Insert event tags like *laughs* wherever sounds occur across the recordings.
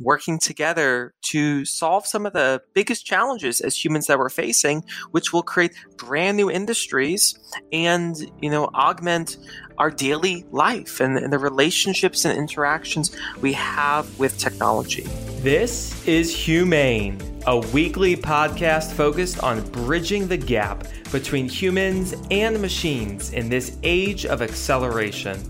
Working together to solve some of the biggest challenges as humans that we're facing, which will create brand new industries and you know augment our daily life and, and the relationships and interactions we have with technology. This is HumAIn, a weekly podcast focused on bridging the gap between humans and machines in this age of acceleration.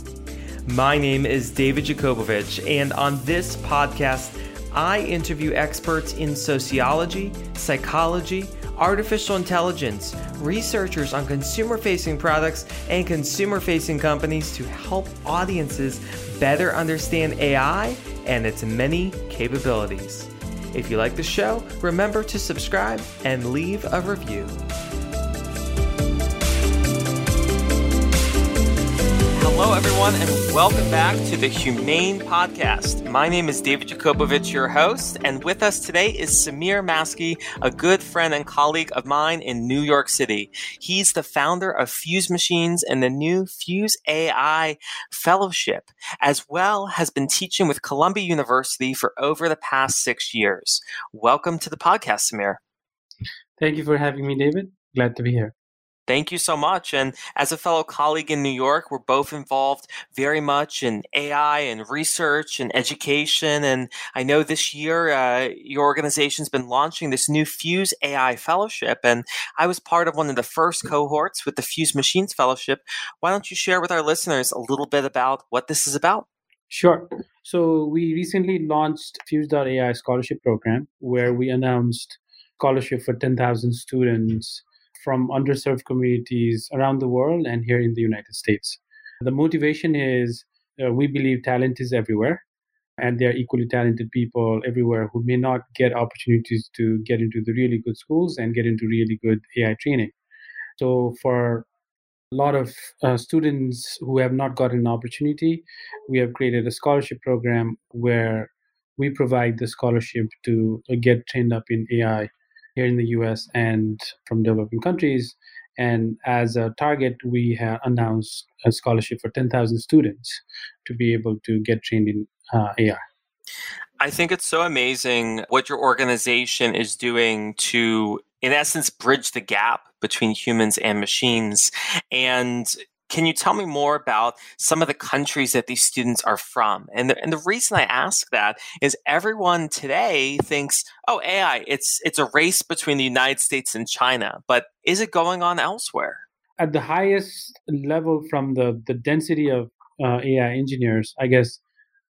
My name is David Yakobovitch, and on this podcast, I interview experts in sociology, psychology, artificial intelligence, researchers on consumer facing products, and consumer facing companies to help audiences better understand AI and its many capabilities. If you like the show, remember to subscribe and leave a review. Everyone, and welcome back to the HumAIn Podcast. My name is David Yakobovitch, your host, and with us today is Sameer Maskey, a good friend and colleague of mine in New York City. He's the founder of Fusemachines and the new Fuse AI Fellowship, as well has been teaching with Columbia University for over the past six years. Welcome to the podcast, Sameer. Thank you for having me, David. Glad to be here. Thank you so much. And as a fellow colleague in New York, we're both involved very much in AI and research and education. And I know this year uh, your organization's been launching this new Fuse AI Fellowship. And I was part of one of the first cohorts with the Fusemachines Fellowship. Why don't you share with our listeners a little bit about what this is about? Sure. So we recently launched Fuse.ai scholarship program where we announced scholarship for 10,000 students from underserved communities around the world and here in the United States. The motivation is uh, we believe talent is everywhere, and there are equally talented people everywhere who may not get opportunities to get into the really good schools and get into really good AI training. So, for a lot of uh, students who have not gotten an opportunity, we have created a scholarship program where we provide the scholarship to uh, get trained up in AI here in the US and from developing countries. And as a target, we have announced a scholarship for 10,000 students to be able to get trained in uh, AI. I think it's so amazing what your organization is doing to, in essence, bridge the gap between humans and machines. And can you tell me more about some of the countries that these students are from? And the, and the reason I ask that is everyone today thinks, oh, AI, it's it's a race between the United States and China, but is it going on elsewhere? At the highest level, from the the density of uh, AI engineers, I guess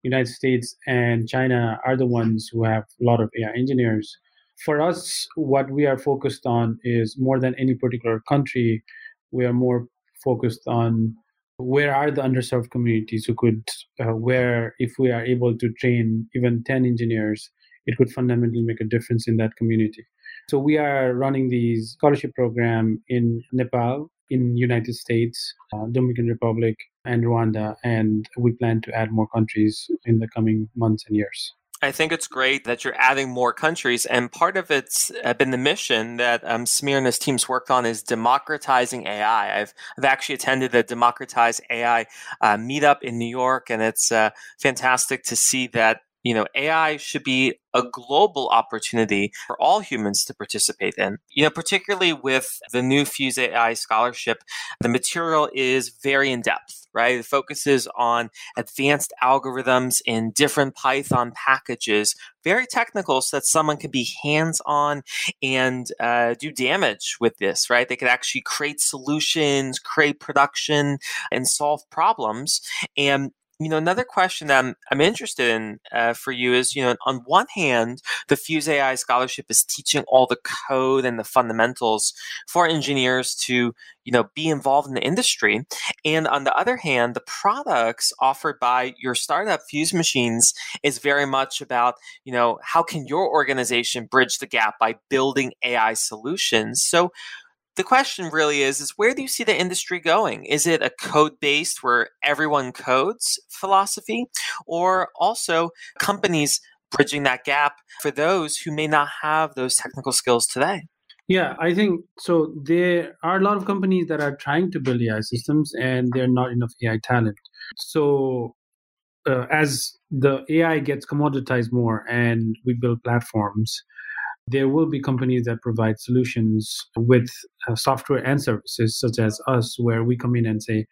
United States and China are the ones who have a lot of AI engineers. For us, what we are focused on is more than any particular country, we are more focused on where are the underserved communities who could uh, where if we are able to train even 10 engineers it could fundamentally make a difference in that community. So we are running these scholarship program in nepal in united states uh, dominican republic and rwanda and we plan to add more countries in the coming months and years I think it's great that you're adding more countries, and part of it's been the mission that um, Sameer and his teams worked on is democratizing AI. I've I've actually attended the Democratize AI uh, meetup in New York, and it's uh, fantastic to see that you know ai should be a global opportunity for all humans to participate in. You know particularly with the new fuse ai scholarship the material is very in depth right? It focuses on advanced algorithms in different python packages very technical so that someone can be hands on and uh, do damage with this right? They could actually create solutions create production and solve problems. And you know, another question that I'm, I'm interested in uh, for you is, you know, on one hand, the Fuse AI scholarship is teaching all the code and the fundamentals for engineers to, you know, be involved in the industry. And on the other hand, the products offered by your startup Fusemachines is very much about, you know, how can your organization bridge the gap by building AI solutions? So the question really is is where do you see the industry going? Is it a code based where everyone codes philosophy? Or also companies bridging that gap for those who may not have those technical skills today? Yeah i think so there are a lot of companies that are trying to build ai systems and there are not enough ai talent. So uh, as the ai gets commoditized more and we build platforms there will be companies that provide solutions with uh, software and services, such as us, where we come in and say,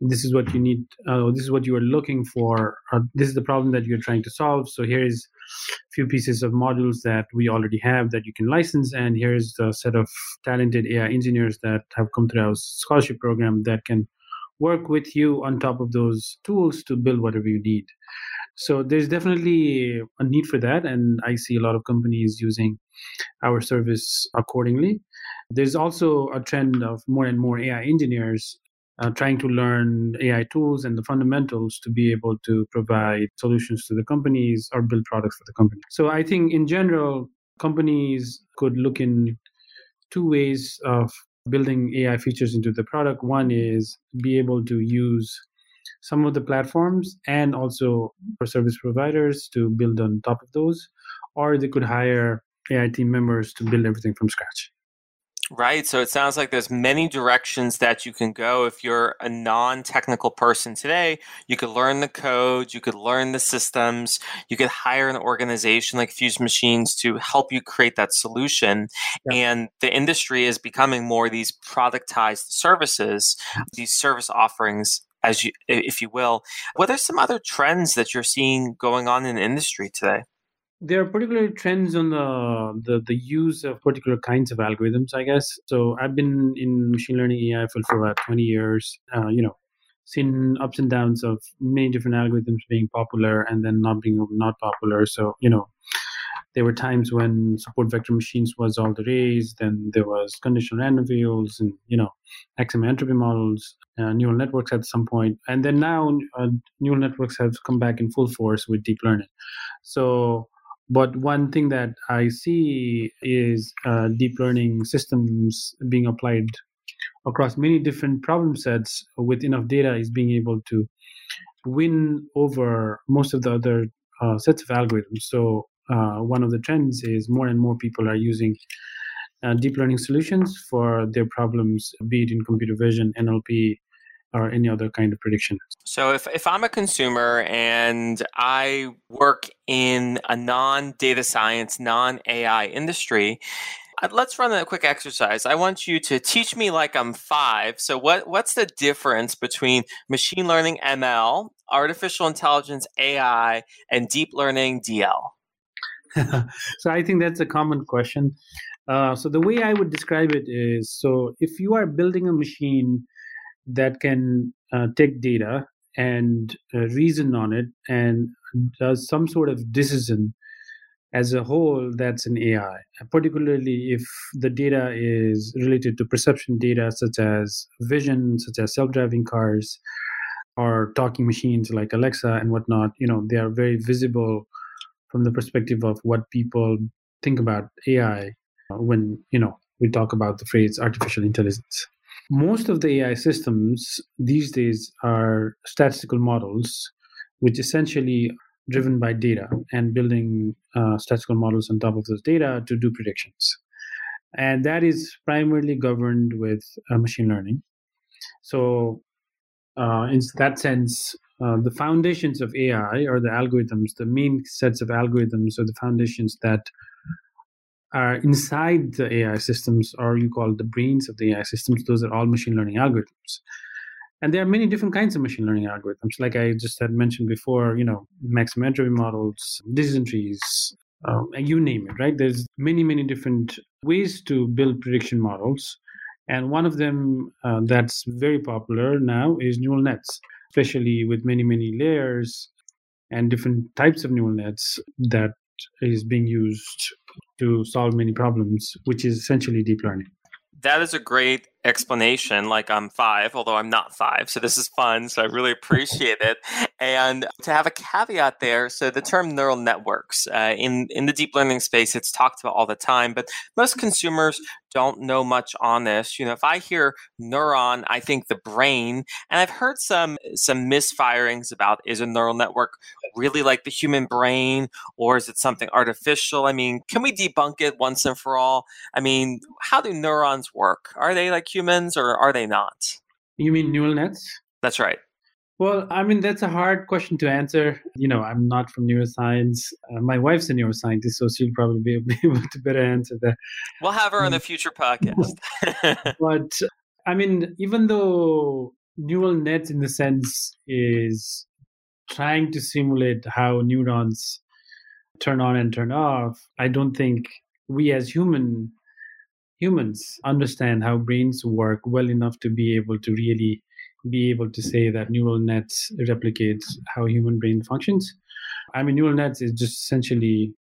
this is what you need, uh, this is what you are looking for, uh, this is the problem that you're trying to solve. So here is a few pieces of modules that we already have that you can license, and here's the set of talented AI engineers that have come through our scholarship program that can work with you on top of those tools to build whatever you need. So there's definitely a need for that, and I see a lot of companies using our service accordingly. There's also a trend of more and more AI engineers uh, trying to learn AI tools and the fundamentals to be able to provide solutions to the companies or build products for the company. So I think in general, companies could look in two ways of building AI features into the product. One is be able to use some of the platforms and also mm-hmm. for service providers to build on top of those, or they could hire AI team members to build everything from scratch. Right. So it sounds like there's many directions that you can go. If you're a non-technical person today, you could learn the code, you could learn the systems, you could hire an organization like Fusemachines to help you create that solution. Yeah. And the industry is becoming more these productized services, these service offerings as you, if you will. What are some other trends that you're seeing going on in the industry today? There are particular trends on the, the, the use of particular kinds of algorithms, I guess. So I've been in machine learning AI for, for about 20 years. Uh, you know, seen ups and downs of many different algorithms being popular and then not being not popular. So you know, there were times when support vector machines was all the rage. Then there was conditional random fields and you know XML entropy models, uh, neural networks at some point, and then now uh, neural networks have come back in full force with deep learning. So, but one thing that I see is uh, deep learning systems being applied across many different problem sets with enough data is being able to win over most of the other uh, sets of algorithms. So uh, one of the trends is more and more people are using uh, deep learning solutions for their problems, be it in computer vision, NLP, or any other kind of prediction. So, if, if I'm a consumer and I work in a non data science, non AI industry, let's run a quick exercise. I want you to teach me like I'm five. So, what, what's the difference between machine learning ML, artificial intelligence AI, and deep learning DL? *laughs* so I think that's a common question. Uh, so the way I would describe it is: so if you are building a machine that can uh, take data and uh, reason on it and does some sort of decision as a whole, that's an AI. Particularly if the data is related to perception data, such as vision, such as self-driving cars, or talking machines like Alexa and whatnot. You know, they are very visible from the perspective of what people think about AI when you know we talk about the phrase artificial intelligence. Most of the AI systems these days are statistical models, which essentially driven by data and building uh, statistical models on top of those data to do predictions. And that is primarily governed with uh, machine learning. So, uh, in that sense, uh, the foundations of AI or the algorithms, the main sets of algorithms or the foundations that are inside the AI systems, or you call the brains of the AI systems, those are all machine learning algorithms. And there are many different kinds of machine learning algorithms. Like I just had mentioned before, you know, maximum entropy models, decision trees, um, you name it, right? There's many, many different ways to build prediction models. And one of them uh, that's very popular now is neural nets, especially with many, many layers and different types of neural nets that is being used to solve many problems, which is essentially deep learning. That is a great explanation like I'm five, although I'm not five. So this is fun. So I really appreciate it. And to have a caveat there, so the term neural networks uh, in in the deep learning space, it's talked about all the time, but most consumers don't know much on this. You know, if I hear neuron, I think the brain, and I've heard some some misfirings about is a neural network really like the human brain or is it something artificial? I mean, can we debunk it once and for all? I mean, how do neurons work? Are they like humans or are they not? You mean neural nets? That's right. Well, I mean, that's a hard question to answer. You know, I'm not from neuroscience. Uh, my wife's a neuroscientist, so she'll probably be *laughs* able to better answer that. We'll have her on the future podcast. *laughs* but I mean, even though neural nets, in the sense, is trying to simulate how neurons turn on and turn off, I don't think we as human humans understand how brains work well enough to be able to really be able to say that neural nets replicates how human brain functions. I mean, neural nets is just essentially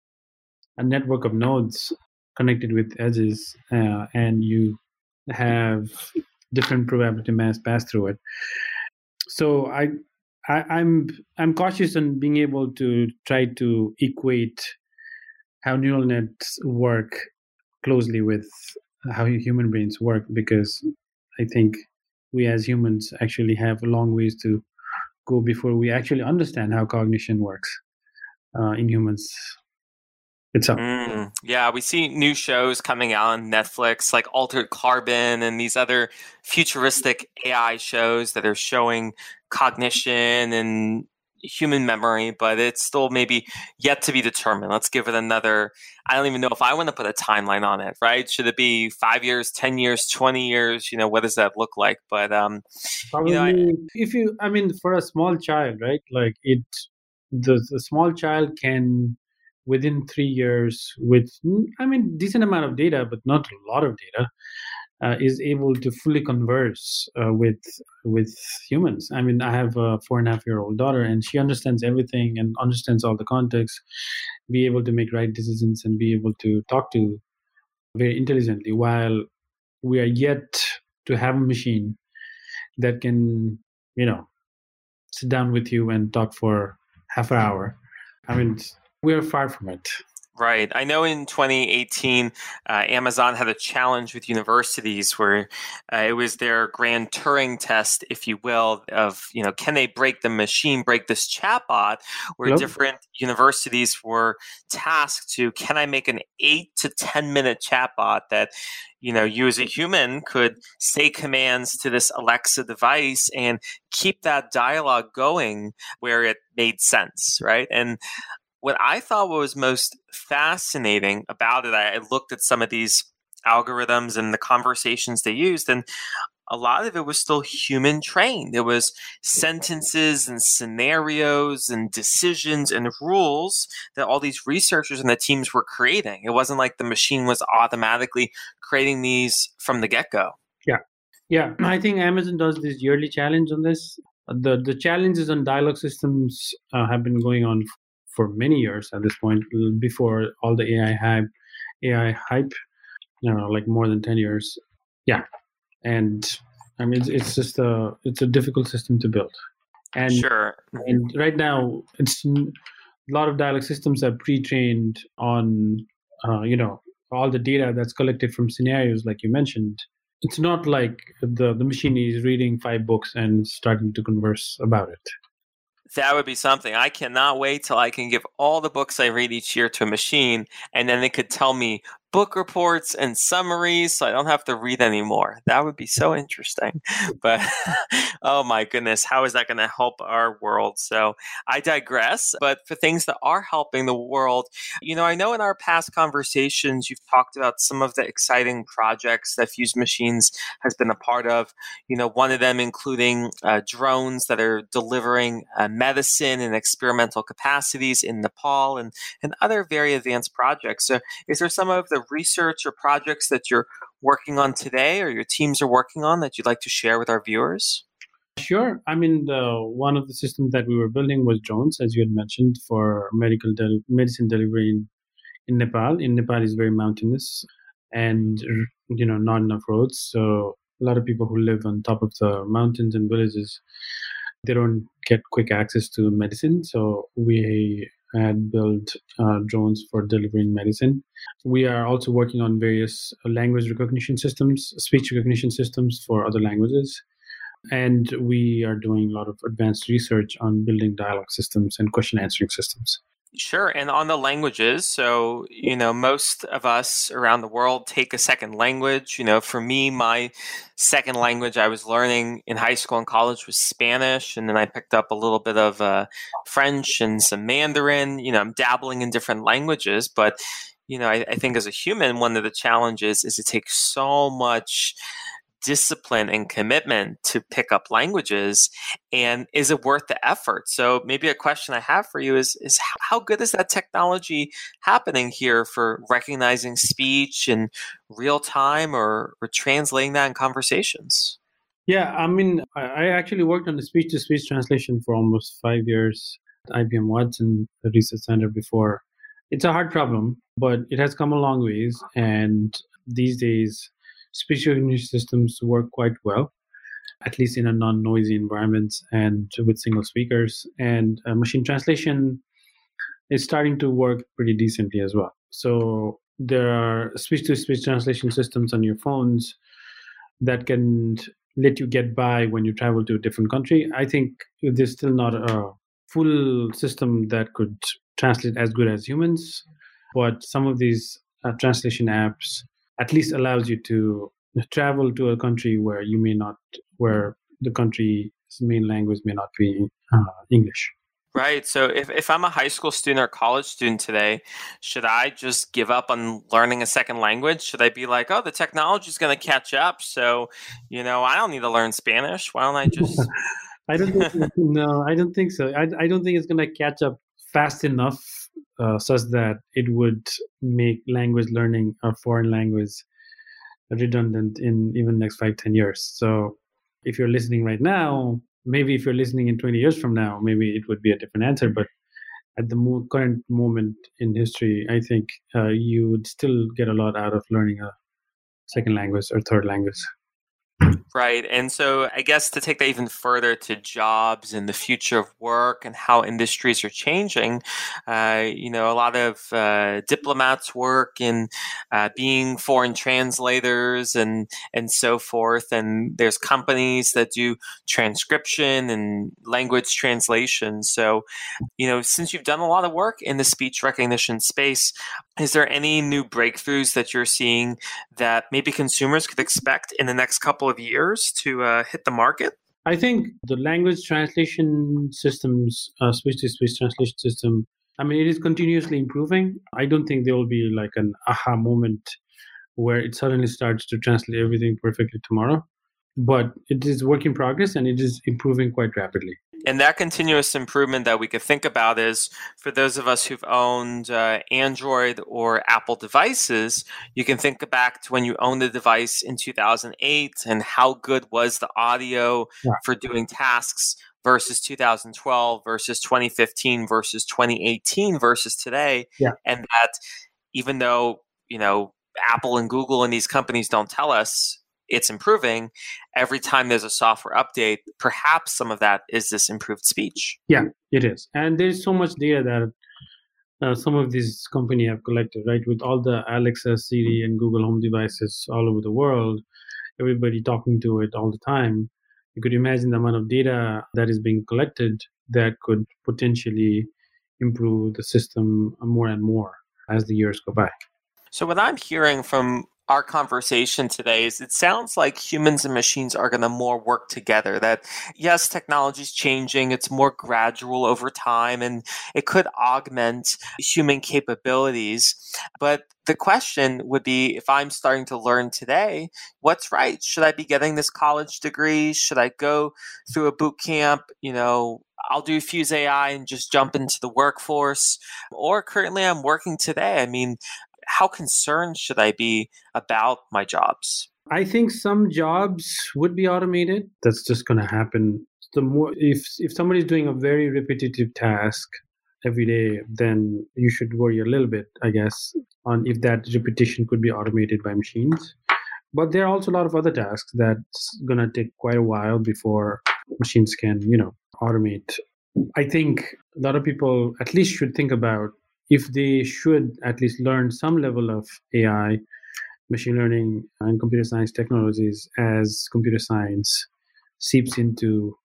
a network of nodes connected with edges, uh, and you have different probability mass pass through it. So I, I, I'm I'm cautious on being able to try to equate how neural nets work closely with how human brains work because I think we as humans actually have a long ways to go before we actually understand how cognition works uh, in humans itself. Mm, yeah, we see new shows coming out on Netflix, like Altered Carbon and these other futuristic AI shows that are showing cognition and human memory, but it's still maybe yet to be determined. Let's give it another. I don't even know if I want to put a timeline on it, right? Should it be five years, 10 years, 20 years? You know, what does that look like? But, um, Probably, you know, I, if you, I mean, for a small child, right? Like it, the, the small child can, within three years, with, I mean, decent amount of data, but not a lot of data, uh, is able to fully converse uh, with with humans. I mean, I have a four and a half year old daughter, and she understands everything and understands all the context, be able to make right decisions, and be able to talk to very intelligently. While we are yet to have a machine that can, you know, sit down with you and talk for half an hour. I mean, we are far from it. Right. I know in 2018, uh, Amazon had a challenge with universities where uh, it was their grand Turing test, if you will, of, you know, can they break the machine, break this chatbot, where yep. different universities were tasked to, can I make an eight to 10 minute chatbot that, you know, you as a human could say commands to this Alexa device and keep that dialogue going where it made sense, right? And what I thought was most fascinating about it, I looked at some of these algorithms and the conversations they used, and a lot of it was still human trained. There was sentences and scenarios and decisions and rules that all these researchers and the teams were creating. It wasn't like the machine was automatically creating these from the get go. Yeah. Yeah. *clears throat* I think Amazon does this yearly challenge on this. The the challenges on dialogue systems uh, have been going on for many years at this point before all the AI hype, AI hype, you know, like more than ten years. Yeah, and I mean it's, it's just a it's a difficult system to build. And sure. And right now, it's a lot of dialogue systems are pre-trained on uh, you know all the data that's collected from scenarios, like you mentioned. It's not like the the machine is reading five books and starting to converse about it That would be something. I cannot wait till I can give all the books I read each year to a machine and then it could tell me book reports and summaries so I don't have to read anymore. That would be so interesting. *laughs* But *laughs* oh my goodness, how is that going to help our world? So I digress. But for things that are helping the world, you know, I know in our past conversations you've talked about some of the exciting projects that Fusemachines has been a part of. You know, one of them including uh, drones that are delivering uh, medicine and experimental capacities in Nepal and, and other very advanced projects. So is there some of the research or projects that you're working on today or your teams are working on that you'd like to share with our viewers? Sure. I mean, the, one of the systems that we were building was drones, as you had mentioned, for medical del- medicine delivery in, in Nepal. In Nepal is very mountainous and you know not enough roads, so a lot of people who live on top of the mountains and villages they don't get quick access to medicine. So we and build uh, drones for delivering medicine. We are also working on various language recognition systems, speech recognition systems for other languages. And we are doing a lot of advanced research on building dialogue systems and question answering systems. Sure. And on the languages, so, you know, most of us around the world take a second language. You know, for me, my second language I was learning in high school and college was Spanish. And then I picked up a little bit of uh, French and some Mandarin. You know, I'm dabbling in different languages. But, you know, I, I think as a human, one of the challenges is it takes so much discipline and commitment to pick up languages and is it worth the effort? So maybe a question i have for you is is how good is that technology happening here for recognizing speech in real time or, or translating that in conversations? Yeah i mean i actually worked on the speech to speech translation for almost five years at ibm watson the research center before. It's a hard problem but it has come a long ways and these days speech recognition systems work quite well, at least in a non-noisy environment and with single speakers. And uh, machine translation is starting to work pretty decently as well. So there are speech-to-speech translation systems on your phones that can let you get by when you travel to a different country. I think there's still not a full system that could translate as good as humans, but some of these uh, translation apps at least allows you to travel to a country where you may not, where the country's main language may not be uh, English. Right. So if, if I'm a high school student or college student today, should I just give up on learning a second language? Should I be like, oh, the technology is going to catch up? So, you know, I don't need to learn Spanish. Why don't I just. *laughs* I don't think, no, I don't think so. I, I don't think it's going to catch up fast enough uh, such that it would make language learning a foreign language redundant in even next five ten years. So if you're listening right now maybe if you're listening in 20 years from now maybe it would be a different answer but at the mo- current moment in history i think uh, you would still get a lot out of learning a second language or third language Right. And so I guess to take that even further to jobs and the future of work and how industries are changing, uh, you know, a lot of uh, diplomats work in uh, being foreign translators and, and so forth. And there's companies that do transcription and language translation. So, you know, since you've done a lot of work in the speech recognition space, is there any new breakthroughs that you're seeing that maybe consumers could expect in the next couple of years to uh, hit the market? I think the language translation systems, uh, speech to speech translation system, I mean, it is continuously improving. I don't think there will be like an aha moment where it suddenly starts to translate everything perfectly tomorrow. But it is work in progress and it is improving quite rapidly and that continuous improvement that we could think about is for those of us who've owned uh, Android or Apple devices, you can think back to when you owned the device in 2008 and how good was the audio yeah. for doing tasks versus 2012 versus 2015 versus 2018 versus today. Yeah. And that even though, you know, Apple and Google and these companies don't tell us it's improving every time there's a software update perhaps some of that is this improved speech. Yeah it is. And there's so much data that uh, some of these companies have collected right? With all the alexa siri and google home devices all over the world everybody talking to it all the time. You could imagine the amount of data that is being collected that could potentially improve the system more and more as the years go by. So, what I'm hearing from our conversation today is it sounds like humans and machines are going to more work together that yes technology is changing it's more gradual over time and it could augment human capabilities but the question would be if i'm starting to learn today what's right should i be getting this college degree should i go through a boot camp you know I'll do Fuse AI and just jump into the workforce. Or currently, I'm working today. I mean, how concerned should I be about my jobs? I think some jobs would be automated. That's just going to happen. The more if if somebody's doing a very repetitive task every day, then you should worry a little bit, I guess, on if that repetition could be automated by machines. But there are also a lot of other tasks that's going to take quite a while before machines can, you know, automate. I think a lot of people at least should think about if they should at least learn some level of AI, machine learning, and computer science technologies as computer science seeps into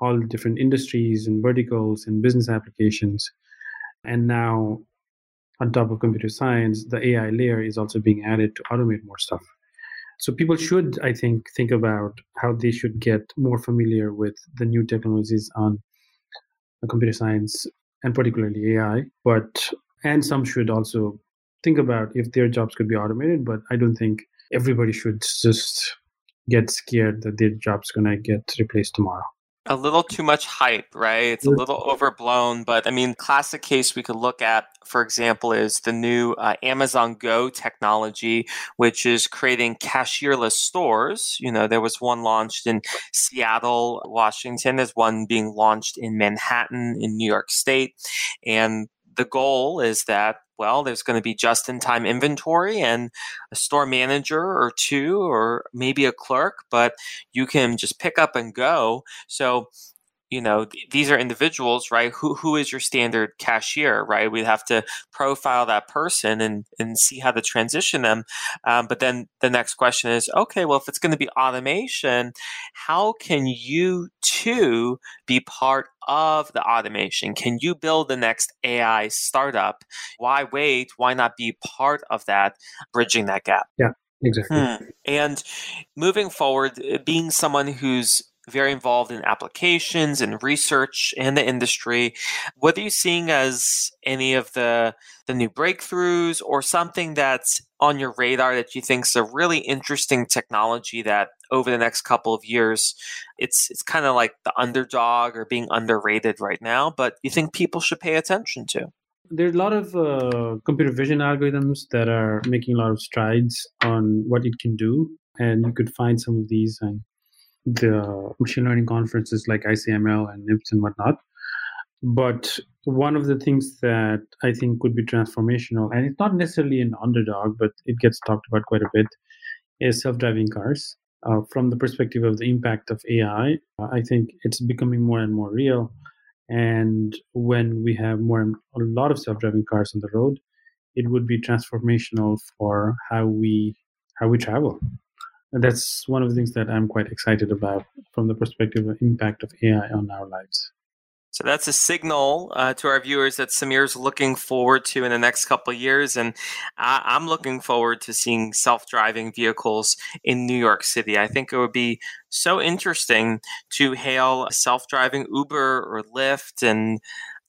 all different industries and verticals and business applications. And now, on top of computer science, the AI layer is also being added to automate more stuff. So people should, I think, think about how they should get more familiar with the new technologies on computer science and particularly AI. But and some should also think about if their jobs could be automated. But I don't think everybody should just get scared that their job's gonna get replaced tomorrow a little too much hype, right? It's a little overblown, but I mean, classic case we could look at, for example, is the new uh, Amazon Go technology, which is creating cashierless stores. You know, there was one launched in Seattle, Washington. There's one being launched in Manhattan, in New York State, and the goal is that well, there's going to be just in time inventory and a store manager or two, or maybe a clerk, but you can just pick up and go. So you know th- these are individuals right? Who who is your standard cashier right? We'd have to profile that person and and see how to transition them. Um, but then the next question is okay well if it's going to be automation how can you too be part of the automation? Can you build the next ai startup? Why wait? Why not be part of that bridging that gap? Yeah exactly. Hmm. and moving forward being someone who's very involved in applications and research in the industry. What are you seeing as any of the the new breakthroughs or something that's on your radar that you think is a really interesting technology that over the next couple of years it's it's kind of like the underdog or being underrated right now, but you think people should pay attention to? There's a lot of uh, computer vision algorithms that are making a lot of strides on what it can do, and you could find some of these and the machine learning conferences like ICML and NIPS and whatnot. But one of the things that I think could be transformational, and it's not necessarily an underdog, but it gets talked about quite a bit, is self-driving cars. Uh, from the perspective of the impact of AI, uh, I think it's becoming more and more real. And when we have more a lot of self-driving cars on the road, it would be transformational for how we how we travel. That's one of the things that I'm quite excited about from the perspective of impact of AI on our lives. So that's a signal uh, to our viewers that Sameer's looking forward to in the next couple of years, and I- am looking forward to seeing self-driving vehicles in New York City. I think it would be so interesting to hail a self-driving Uber or Lyft and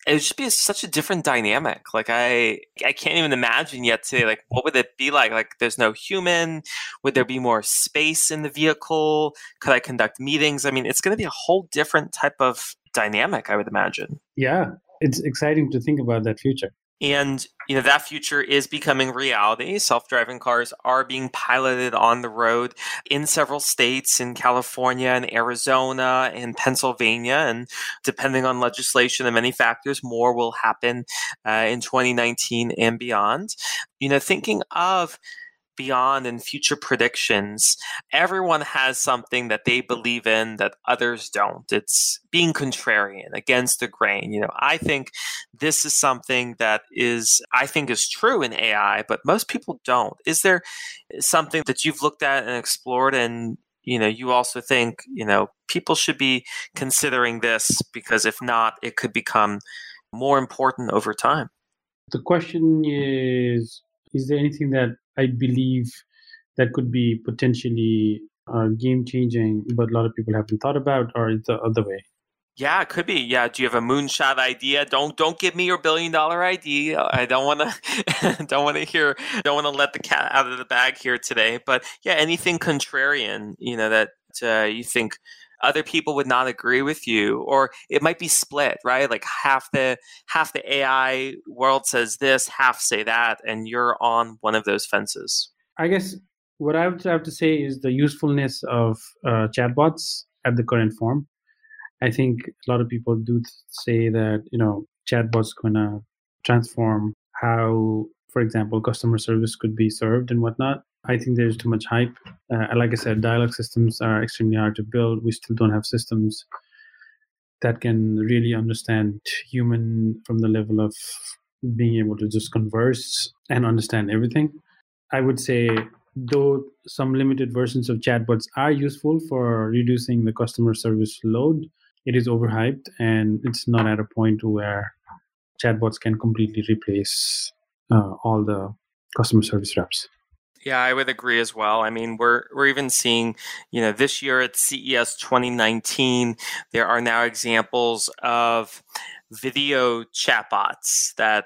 it would just be such a different dynamic. Like I, I can't even imagine yet today. Like, what would it be like? Like, there's no human. Would there be more space in the vehicle? Could I conduct meetings? I mean, it's going to be a whole different type of dynamic. I would imagine. Yeah, it's exciting to think about that future. And you know that future is becoming reality. Self-driving cars are being piloted on the road in several states, in California and Arizona and Pennsylvania, and depending on legislation and many factors, more will happen uh, in 2019 and beyond. You know, thinking of beyond and future predictions, everyone has something that they believe in that others don't. It's being contrarian against the grain. You know, I think this is something that is, I think is true in AI, but most people don't. Is there something that you've looked at and explored and you know, you also think, you know, people should be considering this because if not, it could become more important over time. The question is Is there anything that I believe that could be potentially uh, game changing, but a lot of people haven't thought about, or the other way? Yeah, it could be. Yeah, do you have a moonshot idea? Don't don't give me your billion dollar idea. I don't want to *laughs* don't want to hear don't want to let the cat out of the bag here today. But yeah, anything contrarian, you know, that uh, you think other people would not agree with you or it might be split right? Like half the half the ai world says this half say that and you're on one of those fences. I guess what i would have to say is the usefulness of uh, chatbots at the current form. I think a lot of people do say that you know chatbots gonna transform how for example customer service could be served and whatnot I think there's too much hype. Uh, like I said, dialogue systems are extremely hard to build. We still don't have systems that can really understand human from the level of being able to just converse and understand everything. I would say, though some limited versions of chatbots are useful for reducing the customer service load, it is overhyped and it's not at a point where chatbots can completely replace uh, all the customer service reps. Yeah, I would agree as well. I mean, we're we're even seeing, you know, this year at CES 2019, there are now examples of video chatbots that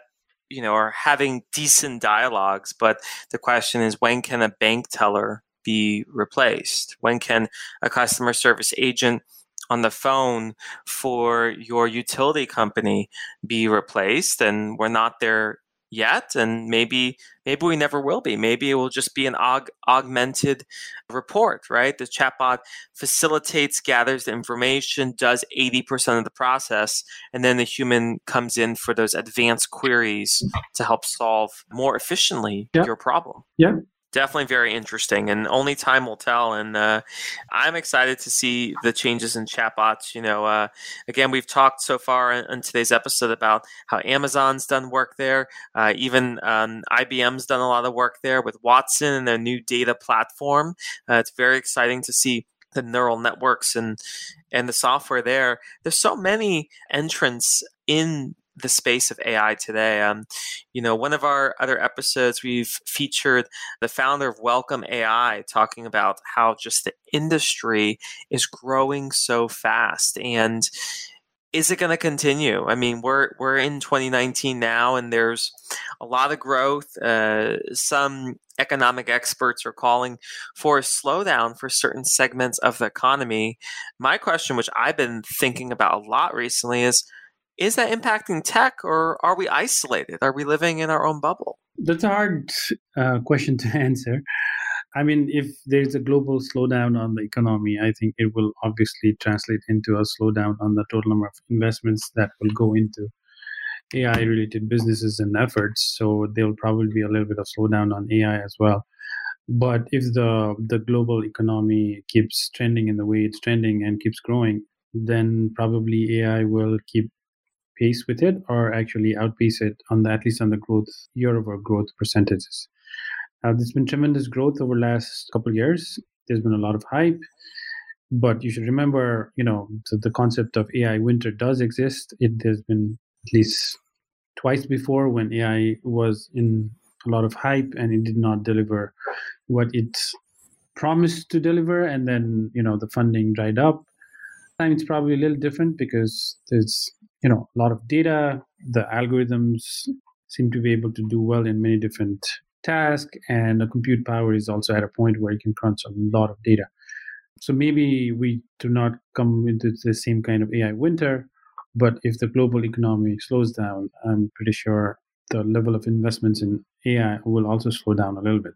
you know are having decent dialogues, but the question is when can a bank teller be replaced? When can a customer service agent on the phone for your utility company be replaced and we're not there yet and maybe maybe we never will be. Maybe it will just be an aug- augmented report right? The chatbot facilitates gathers the information does 80% of the process and then the human comes in for those advanced queries to help solve more efficiently yeah. your problem. Yeah definitely very interesting and only time will tell and uh, i'm excited to see the changes in chatbots you know uh, again we've talked so far in, in, today's episode about how amazon's done work there uh, even um, ibm's done a lot of work there with watson and their new data platform. Uh, it's very exciting to see the neural networks and and the software there. There's so many entrants in the space of AI today. Um, you know, one of our other episodes, we've featured the founder of Welcome AI talking about how just the industry is growing so fast and is it going to continue? I mean, we're we're in 2019 now, and there's a lot of growth. Uh, some economic experts are calling for a slowdown for certain segments of the economy. My question, which I've been thinking about a lot recently, is is that impacting tech or are we isolated? Are we living in our own bubble? That's a hard uh, question to *laughs* answer. I mean, if there's a global slowdown on the economy, I think it will obviously translate into a slowdown on the total number of investments that will go into AI related businesses and efforts. So there'll probably be a little bit of slowdown on AI as well. But if the the global economy keeps trending in the way it's trending and keeps growing, then probably AI will keep pace with it or actually outpace it on the at least on the growth year over growth percentages. Uh, there's been tremendous growth over the last couple years. There's been a lot of hype, but you should remember, you know, the, the concept of AI winter does exist. It has been at least twice before when AI was in a lot of hype and it did not deliver what it promised to deliver, and then you know the funding dried up. Time it's probably a little different because there's you know a lot of data. The algorithms seem to be able to do well in many different tasks and the compute power is also at a point where you can crunch a lot of data. So maybe we do not come into the same kind of ai winter but if the global economy slows down i'm pretty sure the level of investments in ai will also slow down a little bit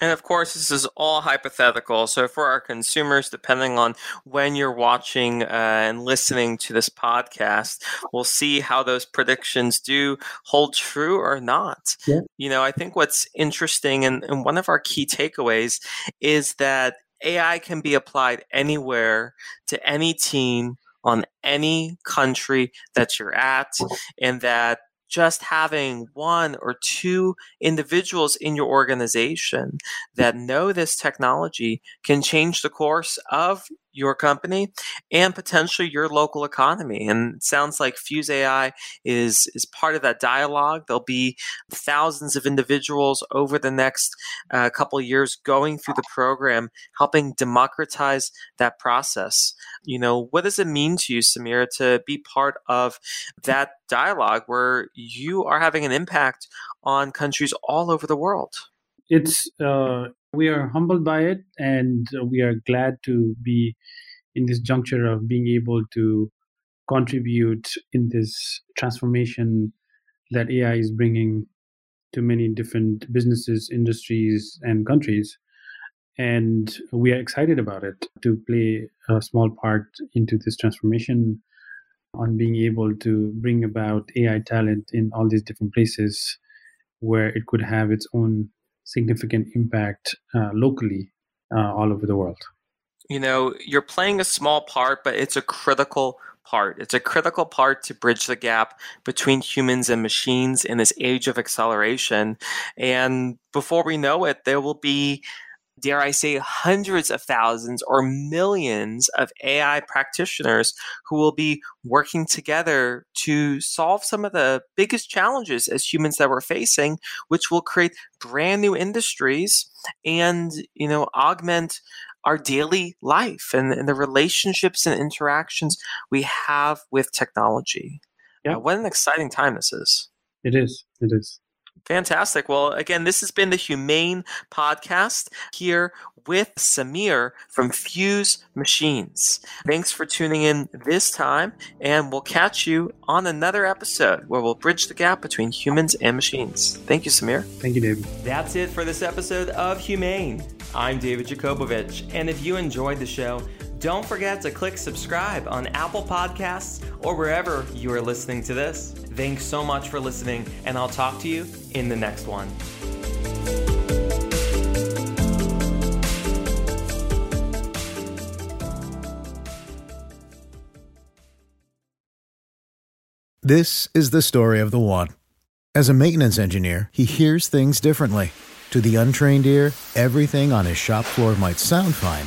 and of course, this is all hypothetical. So, for our consumers, depending on when you're watching uh, and listening to this podcast, we'll see how those predictions do hold true or not. Yeah. You know, I think what's interesting and, and one of our key takeaways is that AI can be applied anywhere to any team on any country that you're at, and that just having one or two individuals in your organization that know this technology can change the course of your company and potentially your local economy. And it sounds like Fuse AI is is part of that dialogue. There'll be thousands of individuals over the next uh, couple years going through the program, helping democratize that process. You know, what does it mean to you, Samira, to be part of that dialogue where you are having an impact on countries all over the world? It's uh, we are humbled by it, and uh, we are glad to be in this juncture of being able to contribute in this transformation that AI is bringing to many different businesses, industries, and countries. And we are excited about it to play a small part into this transformation on being able to bring about AI talent in all these different places where it could have its own significant impact uh, locally uh, all over the world. You know, you're playing a small part, but it's a critical part. It's a critical part to bridge the gap between humans and machines in this age of acceleration. And before we know it, there will be dare I say, hundreds of thousands or millions of AI practitioners who will be working together to solve some of the biggest challenges as humans that we're facing, which will create brand new industries and, you know, augment our daily life and, and the relationships and interactions we have with technology. Yeah. Uh, what an exciting time this is. It is. It is. Fantastic. Well, again, this has been the HumAIn Podcast here with Sameer from Fuse Machines. Thanks for tuning in this time, and we'll catch you on another episode where we'll bridge the gap between humans and machines. Thank you, Sameer. Thank you, David. That's it for this episode of HumAIn. I'm David Yakobovitch, and if you enjoyed the show, don't forget to click subscribe on Apple Podcasts or wherever you are listening to this. Thanks so much for listening, and I'll talk to you in the next one. This is the story of the one. As a maintenance engineer, he hears things differently. To the untrained ear, everything on his shop floor might sound fine